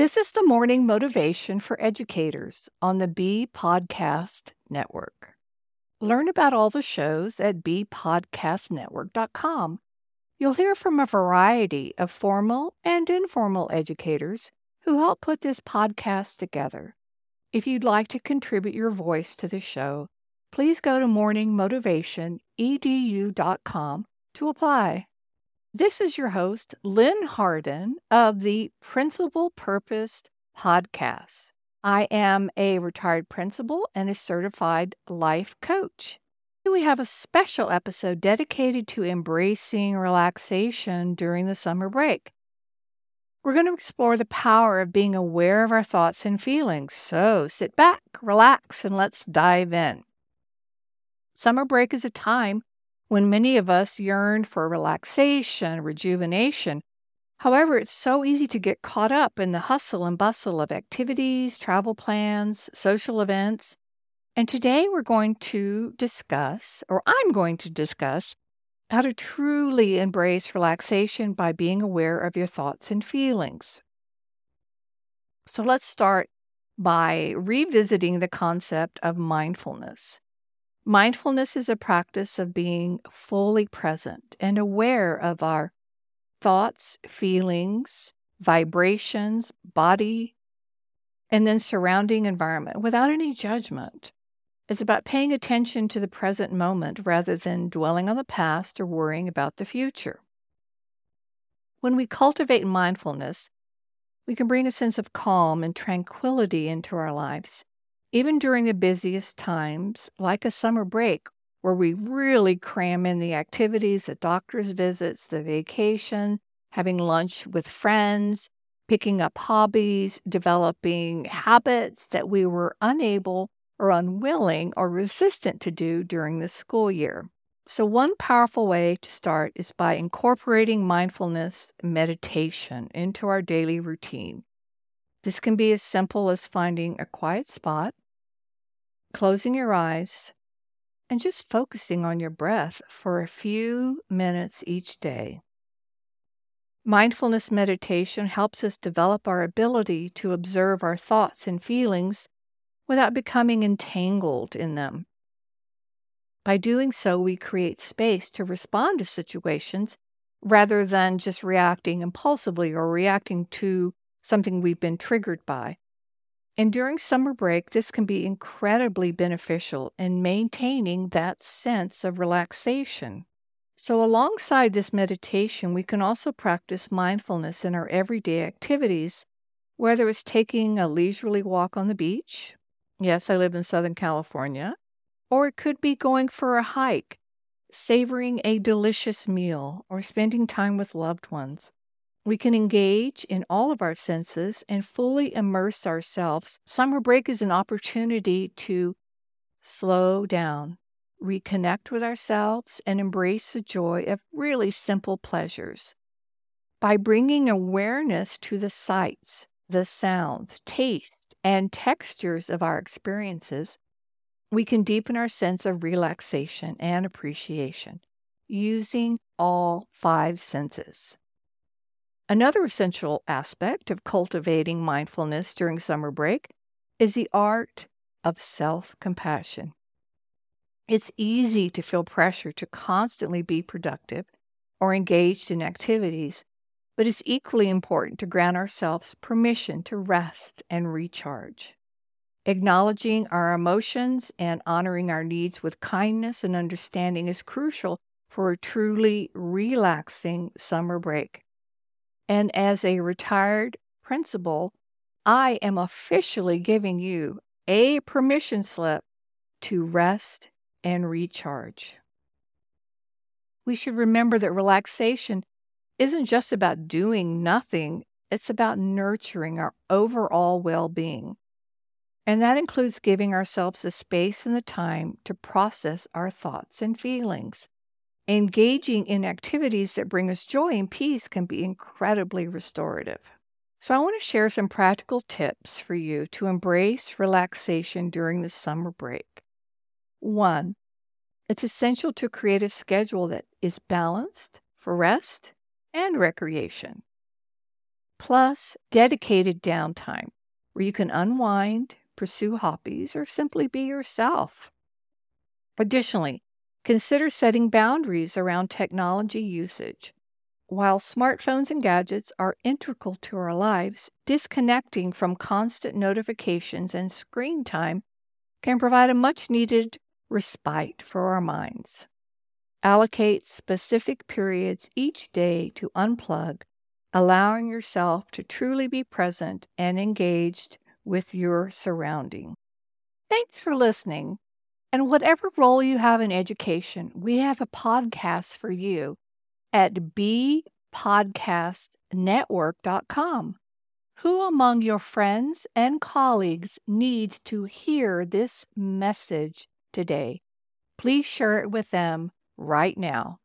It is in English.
This is the morning motivation for educators on the B Podcast Network. Learn about all the shows at bepodcastnetwork.com. You'll hear from a variety of formal and informal educators who help put this podcast together. If you'd like to contribute your voice to the show, please go to morningmotivationedu.com to apply. This is your host, Lynn Hardin of the Principal Purposed Podcast. I am a retired principal and a certified life coach. We have a special episode dedicated to embracing relaxation during the summer break. We're going to explore the power of being aware of our thoughts and feelings. So sit back, relax, and let's dive in. Summer break is a time when many of us yearn for relaxation, rejuvenation. However, it's so easy to get caught up in the hustle and bustle of activities, travel plans, social events. And today we're going to discuss, or I'm going to discuss, how to truly embrace relaxation by being aware of your thoughts and feelings. So let's start by revisiting the concept of mindfulness. Mindfulness is a practice of being fully present and aware of our thoughts, feelings, vibrations, body, and then surrounding environment without any judgment. It's about paying attention to the present moment rather than dwelling on the past or worrying about the future. When we cultivate mindfulness, we can bring a sense of calm and tranquility into our lives even during the busiest times, like a summer break, where we really cram in the activities, the doctor's visits, the vacation, having lunch with friends, picking up hobbies, developing habits that we were unable or unwilling or resistant to do during the school year. So, one powerful way to start is by incorporating mindfulness meditation into our daily routine. This can be as simple as finding a quiet spot, closing your eyes, and just focusing on your breath for a few minutes each day. Mindfulness meditation helps us develop our ability to observe our thoughts and feelings without becoming entangled in them. By doing so, we create space to respond to situations rather than just reacting impulsively or reacting to something we've been triggered by. And during summer break, this can be incredibly beneficial in maintaining that sense of relaxation. So, alongside this meditation, we can also practice mindfulness in our everyday activities, whether it's taking a leisurely walk on the beach. Yes, I live in Southern California. Or it could be going for a hike, savoring a delicious meal, or spending time with loved ones. We can engage in all of our senses and fully immerse ourselves. Summer break is an opportunity to slow down, reconnect with ourselves, and embrace the joy of really simple pleasures. By bringing awareness to the sights, the sounds, taste, and textures of our experiences, we can deepen our sense of relaxation and appreciation using all five senses. Another essential aspect of cultivating mindfulness during summer break is the art of self compassion. It's easy to feel pressure to constantly be productive or engaged in activities, but it's equally important to grant ourselves permission to rest and recharge. Acknowledging our emotions and honoring our needs with kindness and understanding is crucial for a truly relaxing summer break. And as a retired principal, I am officially giving you a permission slip to rest and recharge. We should remember that relaxation isn't just about doing nothing, it's about nurturing our overall well being. And that includes giving ourselves the space and the time to process our thoughts and feelings. Engaging in activities that bring us joy and peace can be incredibly restorative. So, I want to share some practical tips for you to embrace relaxation during the summer break. One, it's essential to create a schedule that is balanced for rest and recreation. plus dedicated downtime where you can unwind, pursue hobbies, or simply be yourself. Additionally, consider setting boundaries around technology usage. While smartphones and gadgets are integral to our lives, disconnecting from constant notifications and screen time can provide a much needed respite for our minds. Allocate specific periods each day to unplug, allowing yourself to truly be present and engaged with your surrounding. Thanks for listening. And whatever role you have in education, we have a podcast for you at bepodcastnetwork.com. Who among your friends and colleagues needs to hear this message today? Please share it with them right now.